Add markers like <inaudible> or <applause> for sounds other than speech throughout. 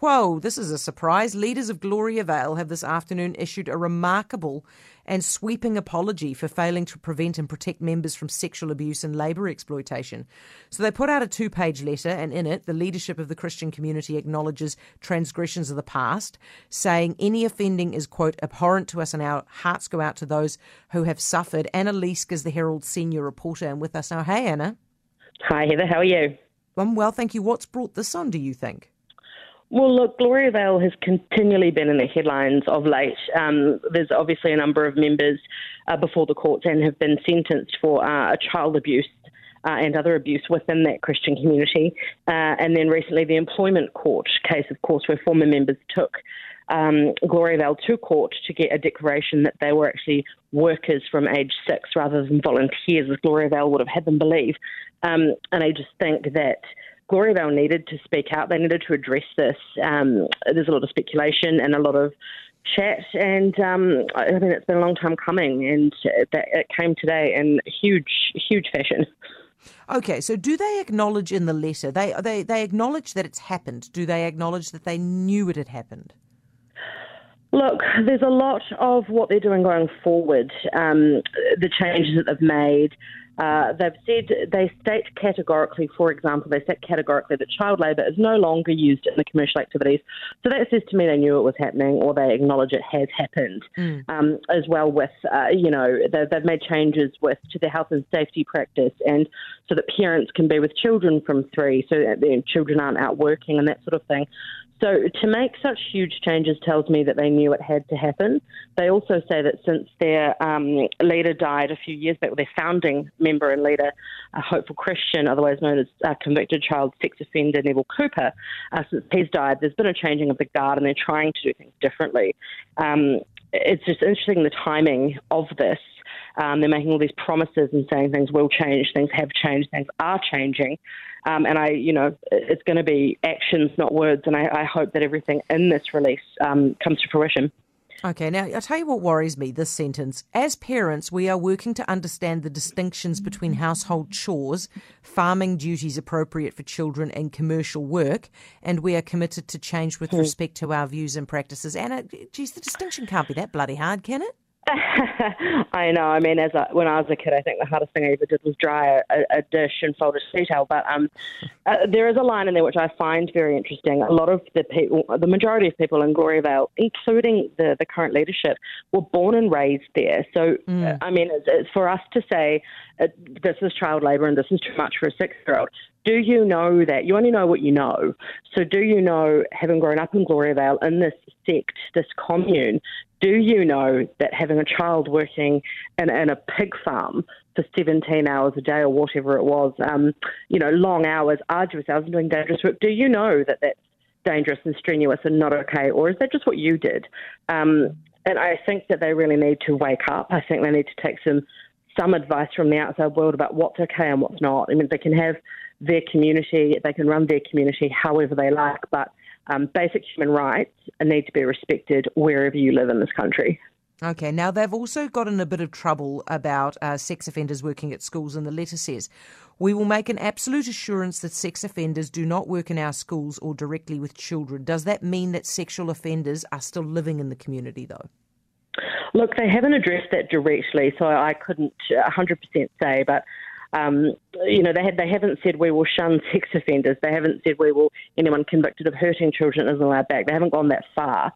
Whoa, this is a surprise. Leaders of Gloriavale have this afternoon issued a remarkable and sweeping apology for failing to prevent and protect members from sexual abuse and labour exploitation. So they put out a two page letter, and in it, the leadership of the Christian community acknowledges transgressions of the past, saying any offending is, quote, abhorrent to us, and our hearts go out to those who have suffered. Anna Leask is the Herald's senior reporter and with us now. Hey, Anna. Hi, Heather. How are you? I'm well, thank you. What's brought this on, do you think? Well, look, Gloriavale has continually been in the headlines of late. Um, there's obviously a number of members uh, before the courts and have been sentenced for uh, child abuse uh, and other abuse within that Christian community. Uh, and then recently, the employment court case, of course, where former members took um, Gloriavale to court to get a declaration that they were actually workers from age six rather than volunteers, as Gloriavale would have had them believe. Um, and I just think that Gloriavale needed to speak out. They needed to address this. Um, there's a lot of speculation and a lot of chat, and um, I mean it's been a long time coming, and it came today in huge, huge fashion. Okay, so do they acknowledge in the letter? They they they acknowledge that it's happened. Do they acknowledge that they knew it had happened? Look, there's a lot of what they're doing going forward. Um, the changes that they've made. Uh, they've said they state categorically, for example, they state categorically that child labour is no longer used in the commercial activities. So that says to me they knew it was happening, or they acknowledge it has happened. Mm. Um, as well with, uh, you know, they've, they've made changes with to the health and safety practice, and so that parents can be with children from three, so that their children aren't out working and that sort of thing. So to make such huge changes tells me that they knew it had to happen. They also say that since their um, leader died a few years back, their founding member and leader, a Hopeful Christian, otherwise known as uh, convicted child sex offender Neville Cooper, uh, since he's died, there's been a changing of the guard and they're trying to do things differently. Um, it's just interesting the timing of this. Um, they're making all these promises and saying things will change, things have changed, things are changing. Um, and I, you know, it's going to be actions, not words. And I, I hope that everything in this release um, comes to fruition. Okay, now I'll tell you what worries me this sentence. As parents, we are working to understand the distinctions between household chores, farming duties appropriate for children, and commercial work, and we are committed to change with hmm. respect to our views and practices. Anna, geez, the distinction can't be that bloody hard, can it? <laughs> I know. I mean, as a, when I was a kid, I think the hardest thing I ever did was dry a, a dish and fold a detail. But um, uh, there is a line in there which I find very interesting. A lot of the people, the majority of people in Gloriavale, including the, the current leadership, were born and raised there. So, mm. uh, I mean, it's, it's for us to say uh, this is child labour and this is too much for a six-year-old. Do you know that? You only know what you know. So, do you know, having grown up in Gloriavale in this sect, this commune, do you know that having a child working in, in a pig farm for 17 hours a day or whatever it was, um, you know, long hours, arduous hours, and doing dangerous work, do you know that that's dangerous and strenuous and not okay? Or is that just what you did? Um, and I think that they really need to wake up. I think they need to take some some advice from the outside world about what's okay and what's not. I mean, they can have their community, they can run their community however they like, but um, basic human rights need to be respected wherever you live in this country. Okay, now they've also got in a bit of trouble about uh, sex offenders working at schools, and the letter says, We will make an absolute assurance that sex offenders do not work in our schools or directly with children. Does that mean that sexual offenders are still living in the community, though? Look, they haven't addressed that directly, so I couldn't 100% say, but um, you know, they they haven't said we will shun sex offenders. They haven't said we will anyone convicted of hurting children isn't allowed back. They haven't gone that far.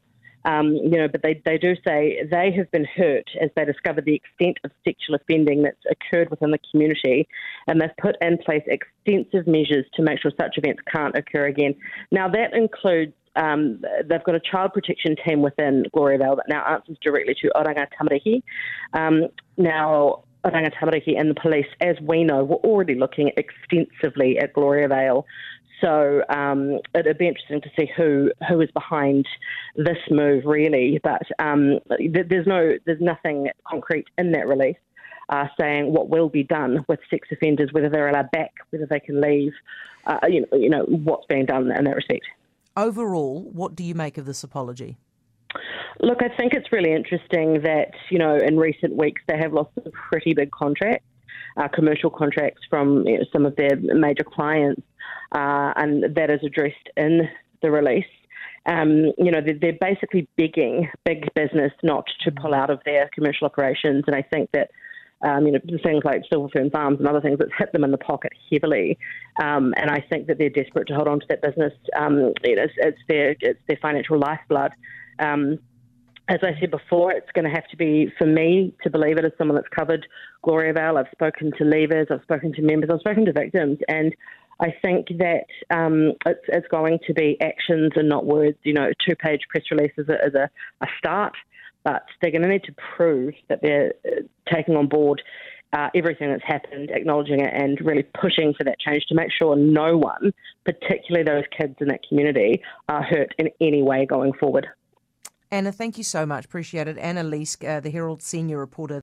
Um, you know, but they, they do say they have been hurt as they discover the extent of sexual offending that's occurred within the community, and they've put in place extensive measures to make sure such events can't occur again. Now, that includes um, they've got a child protection team within Gloriavale that now answers directly to Oranga Tamariki. Um, now, Tamariki and the police, as we know, were already looking extensively at Gloriavale. So um, it'd be interesting to see who who is behind this move, really. But um, there's no there's nothing concrete in that release uh, saying what will be done with sex offenders, whether they're allowed back, whether they can leave, uh, you know, you know what's being done in that respect. Overall, what do you make of this apology? Look, I think it's really interesting that, you know, in recent weeks they have lost some pretty big contracts, uh, commercial contracts from you know, some of their major clients, uh, and that is addressed in the release. Um, you know, they're, they're, basically begging big business not to pull out of their commercial operations, and I think that. Um, you know, things like Silver Fern Farms and other things that hit them in the pocket heavily, um, and I think that they're desperate to hold on to that business. Um, it's, it's, their it's their financial lifeblood. Um, as I said before, it's going to have to be for me to believe it as someone that's covered Gloriavale. I've spoken to leavers, I've spoken to members, I've spoken to victims, and I think that um, it's, it's, going to be actions and not words. You know, two page press release is a, is a, a start, but they're going to need to prove that they're uh, taking on board uh, everything that's happened, acknowledging it, and really pushing for that change to make sure no one, particularly those kids in that community, are hurt in any way going forward. Anna, thank you so much. Appreciate it. Anna Leask, uh, the Herald senior reporter.